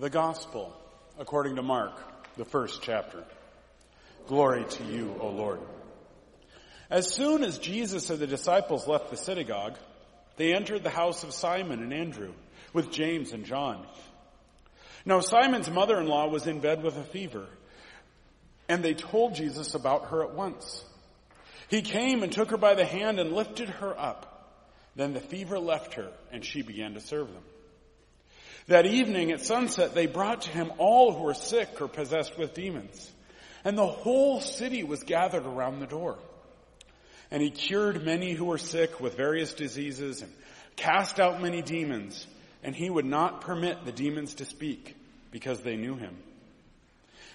The Gospel according to Mark, the first chapter. Glory to you, O Lord. As soon as Jesus and the disciples left the synagogue, they entered the house of Simon and Andrew with James and John. Now Simon's mother-in-law was in bed with a fever, and they told Jesus about her at once. He came and took her by the hand and lifted her up. Then the fever left her, and she began to serve them. That evening at sunset, they brought to him all who were sick or possessed with demons. And the whole city was gathered around the door. And he cured many who were sick with various diseases and cast out many demons. And he would not permit the demons to speak because they knew him.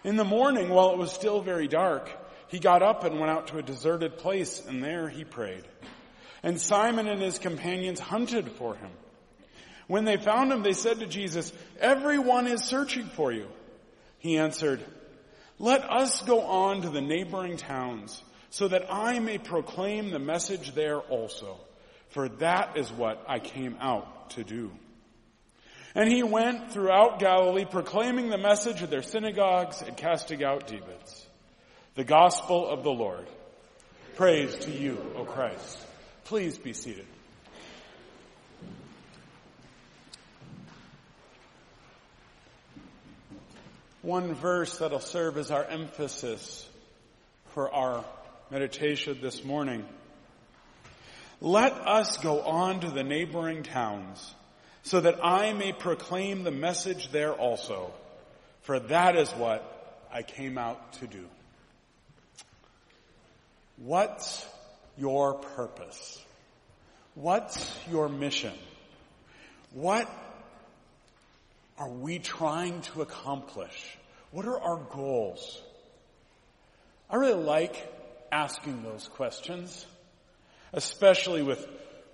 In the morning, while it was still very dark, he got up and went out to a deserted place and there he prayed. And Simon and his companions hunted for him. When they found him, they said to Jesus, everyone is searching for you. He answered, let us go on to the neighboring towns so that I may proclaim the message there also. For that is what I came out to do. And he went throughout Galilee proclaiming the message of their synagogues and casting out demons. The gospel of the Lord. Praise to you, O Christ. Please be seated. One verse that'll serve as our emphasis for our meditation this morning. Let us go on to the neighboring towns so that I may proclaim the message there also, for that is what I came out to do. What's your purpose? What's your mission? What are we trying to accomplish? What are our goals? I really like asking those questions, especially with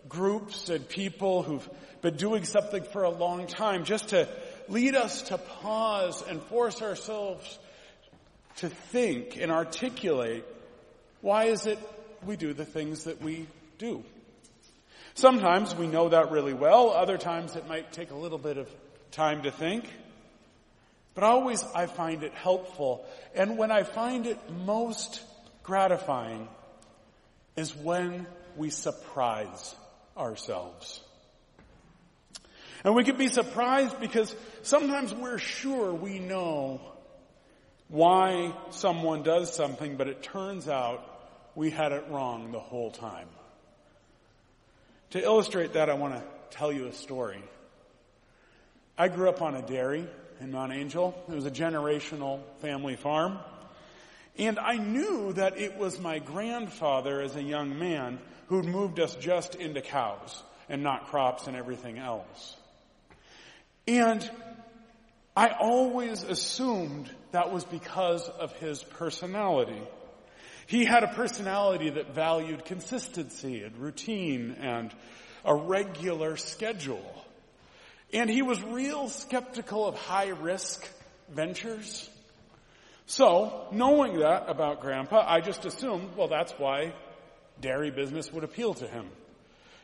groups and people who've been doing something for a long time, just to lead us to pause and force ourselves to think and articulate why is it we do the things that we do. Sometimes we know that really well, other times it might take a little bit of time to think. But always I find it helpful. And when I find it most gratifying is when we surprise ourselves. And we can be surprised because sometimes we're sure we know why someone does something, but it turns out we had it wrong the whole time. To illustrate that, I want to tell you a story. I grew up on a dairy in Mount Angel. It was a generational family farm. And I knew that it was my grandfather as a young man who'd moved us just into cows and not crops and everything else. And I always assumed that was because of his personality. He had a personality that valued consistency and routine and a regular schedule. And he was real skeptical of high risk ventures. So, knowing that about grandpa, I just assumed, well, that's why dairy business would appeal to him.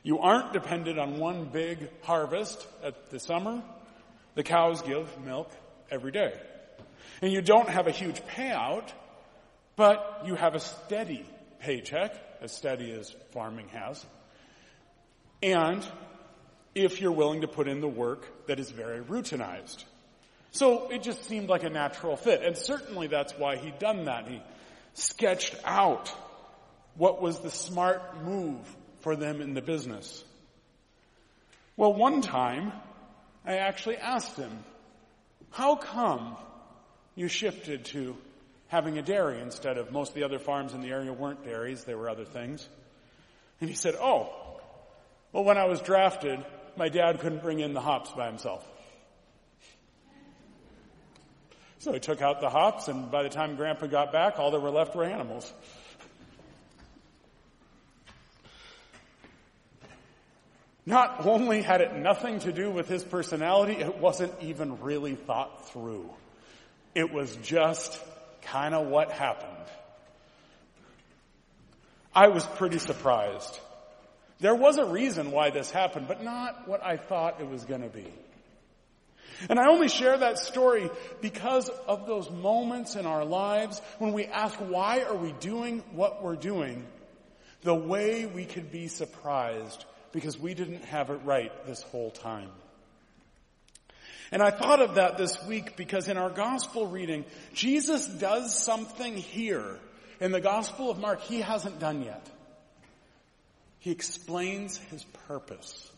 You aren't dependent on one big harvest at the summer. The cows give milk every day. And you don't have a huge payout, but you have a steady paycheck, as steady as farming has. And if you're willing to put in the work that is very routinized. So it just seemed like a natural fit. And certainly that's why he'd done that. He sketched out what was the smart move for them in the business. Well, one time I actually asked him, how come you shifted to having a dairy instead of most of the other farms in the area weren't dairies, they were other things? And he said, oh, well, when I was drafted, my dad couldn't bring in the hops by himself. So he took out the hops and by the time grandpa got back, all that were left were animals. Not only had it nothing to do with his personality, it wasn't even really thought through. It was just kind of what happened. I was pretty surprised. There was a reason why this happened, but not what I thought it was going to be. And I only share that story because of those moments in our lives when we ask, why are we doing what we're doing? The way we could be surprised because we didn't have it right this whole time. And I thought of that this week because in our gospel reading, Jesus does something here in the gospel of Mark he hasn't done yet. He explains his purpose.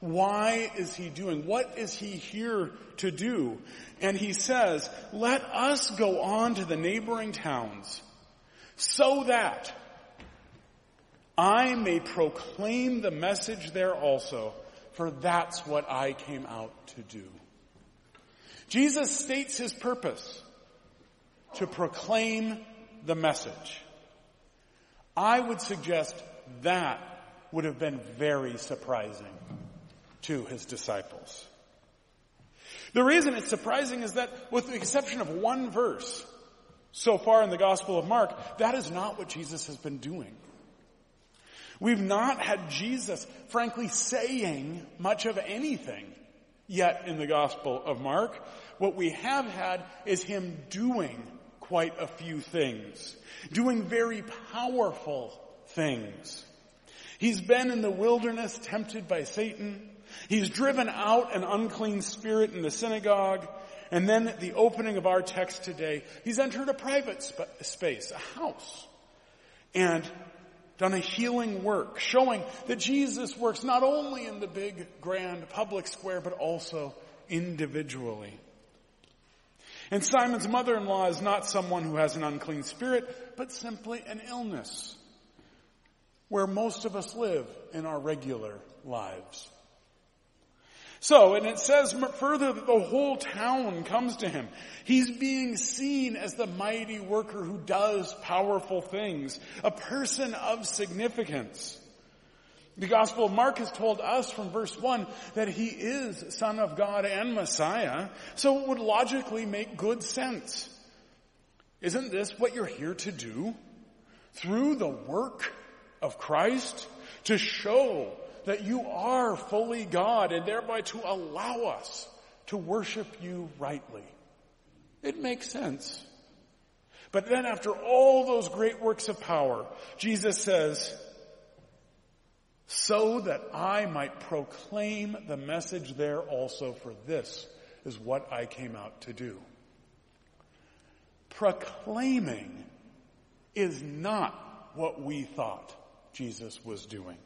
Why is he doing? What is he here to do? And he says, let us go on to the neighboring towns so that I may proclaim the message there also, for that's what I came out to do. Jesus states his purpose to proclaim the message. I would suggest that would have been very surprising to his disciples. The reason it's surprising is that with the exception of one verse so far in the Gospel of Mark, that is not what Jesus has been doing. We've not had Jesus, frankly, saying much of anything yet in the Gospel of Mark. What we have had is him doing quite a few things, doing very powerful things. He's been in the wilderness tempted by Satan. He's driven out an unclean spirit in the synagogue. And then at the opening of our text today, he's entered a private sp- space, a house. And done a healing work, showing that Jesus works not only in the big, grand public square, but also individually. And Simon's mother-in-law is not someone who has an unclean spirit, but simply an illness where most of us live in our regular lives. So, and it says further that the whole town comes to him. He's being seen as the mighty worker who does powerful things, a person of significance. The Gospel of Mark has told us from verse 1 that he is Son of God and Messiah, so it would logically make good sense. Isn't this what you're here to do? Through the work of Christ? To show that you are fully God and thereby to allow us to worship you rightly. It makes sense. But then after all those great works of power, Jesus says, so that I might proclaim the message there also for this is what I came out to do. Proclaiming is not what we thought Jesus was doing.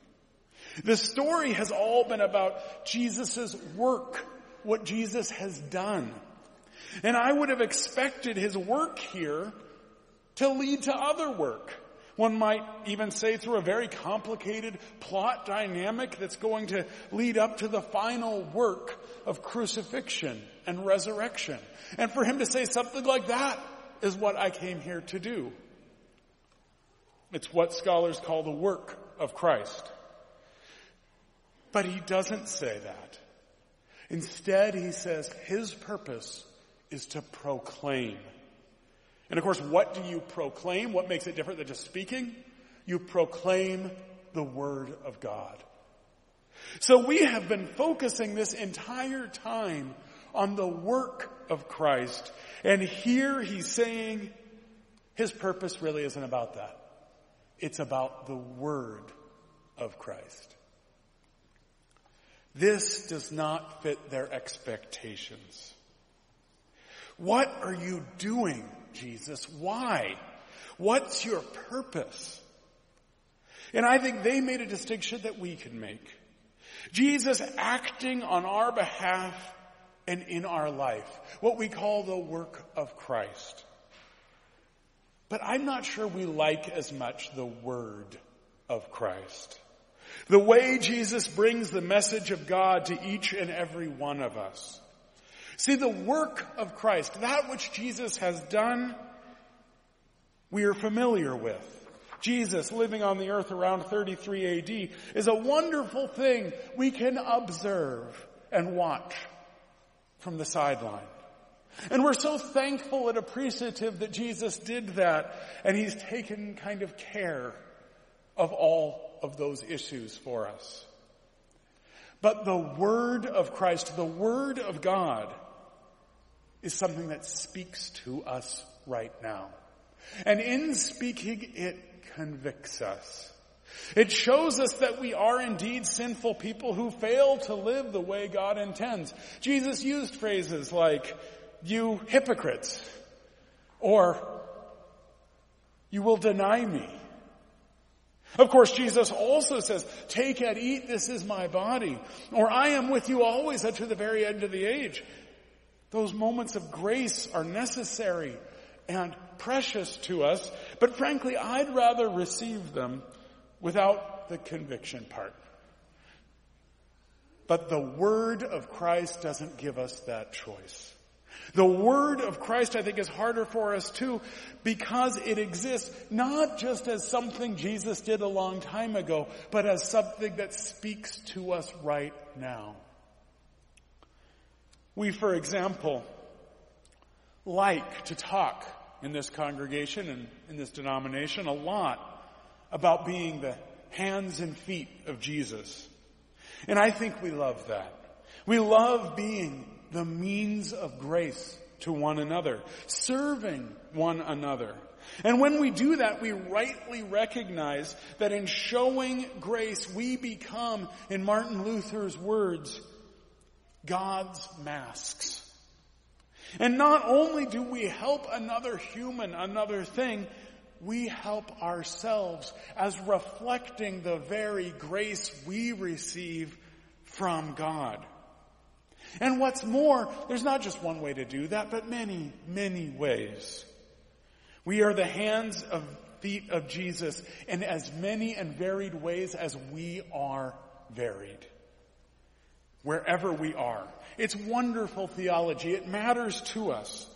The story has all been about Jesus' work, what Jesus has done. And I would have expected his work here to lead to other work. One might even say through a very complicated plot dynamic that's going to lead up to the final work of crucifixion and resurrection. And for him to say something like that is what I came here to do. It's what scholars call the work of Christ. But he doesn't say that. Instead, he says his purpose is to proclaim. And of course, what do you proclaim? What makes it different than just speaking? You proclaim the Word of God. So we have been focusing this entire time on the work of Christ. And here he's saying his purpose really isn't about that. It's about the Word of Christ. This does not fit their expectations. What are you doing, Jesus? Why? What's your purpose? And I think they made a distinction that we can make. Jesus acting on our behalf and in our life. What we call the work of Christ. But I'm not sure we like as much the word of Christ. The way Jesus brings the message of God to each and every one of us. See, the work of Christ, that which Jesus has done, we are familiar with. Jesus living on the earth around 33 AD is a wonderful thing we can observe and watch from the sideline. And we're so thankful and appreciative that Jesus did that and he's taken kind of care of all of those issues for us. But the Word of Christ, the Word of God, is something that speaks to us right now. And in speaking, it convicts us. It shows us that we are indeed sinful people who fail to live the way God intends. Jesus used phrases like, you hypocrites, or you will deny me. Of course, Jesus also says, take and eat, this is my body, or I am with you always unto the very end of the age. Those moments of grace are necessary and precious to us, but frankly, I'd rather receive them without the conviction part. But the Word of Christ doesn't give us that choice. The Word of Christ, I think, is harder for us too because it exists not just as something Jesus did a long time ago, but as something that speaks to us right now. We, for example, like to talk in this congregation and in this denomination a lot about being the hands and feet of Jesus. And I think we love that. We love being the means of grace to one another, serving one another. And when we do that, we rightly recognize that in showing grace, we become, in Martin Luther's words, God's masks. And not only do we help another human, another thing, we help ourselves as reflecting the very grace we receive from God. And what's more, there's not just one way to do that, but many, many ways. We are the hands of feet of Jesus in as many and varied ways as we are varied. Wherever we are. It's wonderful theology. It matters to us.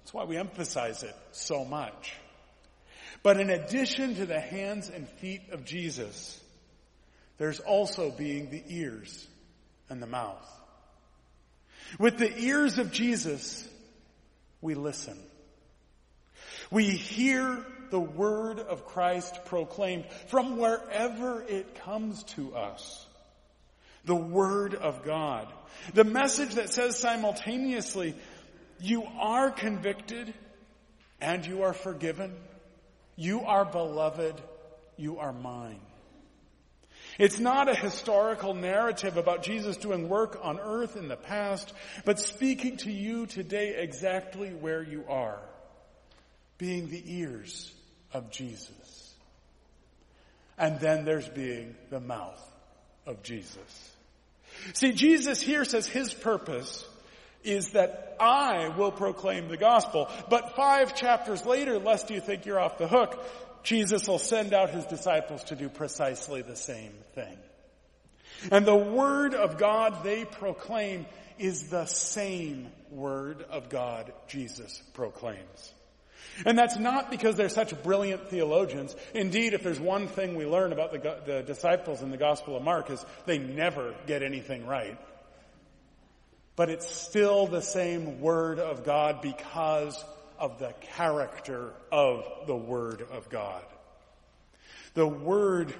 That's why we emphasize it so much. But in addition to the hands and feet of Jesus, there's also being the ears and the mouth. With the ears of Jesus, we listen. We hear the word of Christ proclaimed from wherever it comes to us. The word of God. The message that says simultaneously, you are convicted and you are forgiven. You are beloved. You are mine. It's not a historical narrative about Jesus doing work on earth in the past, but speaking to you today exactly where you are, being the ears of Jesus. And then there's being the mouth of Jesus. See, Jesus here says his purpose is that I will proclaim the gospel. But five chapters later, lest you think you're off the hook, Jesus will send out his disciples to do precisely the same thing. And the word of God they proclaim is the same word of God Jesus proclaims. And that's not because they're such brilliant theologians. Indeed, if there's one thing we learn about the, the disciples in the Gospel of Mark is they never get anything right. But it's still the same word of God because of the character of the Word of God. The Word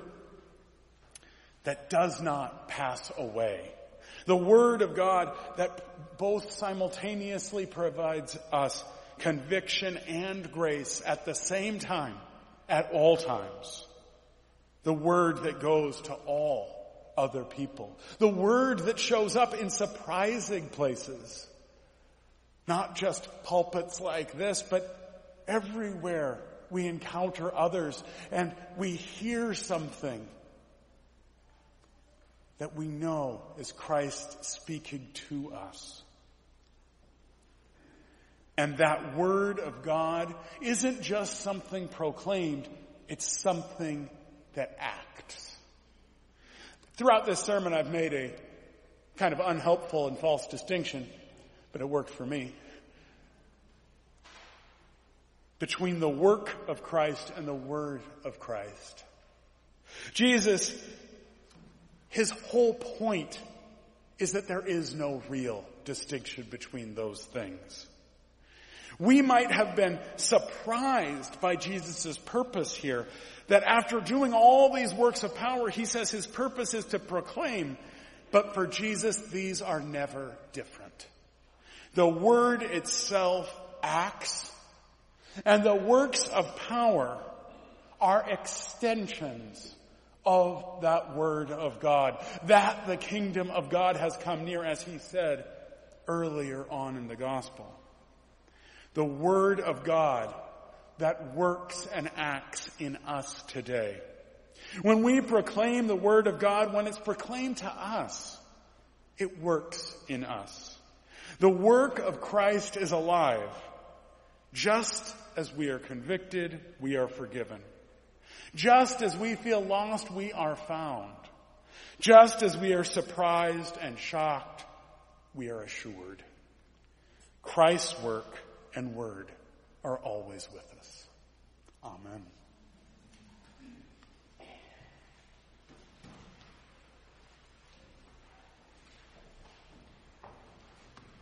that does not pass away. The Word of God that both simultaneously provides us conviction and grace at the same time, at all times. The Word that goes to all other people. The Word that shows up in surprising places. Not just pulpits like this, but everywhere we encounter others and we hear something that we know is Christ speaking to us. And that word of God isn't just something proclaimed, it's something that acts. Throughout this sermon, I've made a kind of unhelpful and false distinction but it worked for me. Between the work of Christ and the word of Christ. Jesus, his whole point is that there is no real distinction between those things. We might have been surprised by Jesus' purpose here, that after doing all these works of power, he says his purpose is to proclaim But for Jesus, these are never different. The Word itself acts, and the works of power are extensions of that Word of God. That the kingdom of God has come near, as he said earlier on in the Gospel. The Word of God that works and acts in us today. When we proclaim the Word of God, when it's proclaimed to us, it works in us. The work of Christ is alive. Just as we are convicted, we are forgiven. Just as we feel lost, we are found. Just as we are surprised and shocked, we are assured. Christ's work and word are always with us. Amen.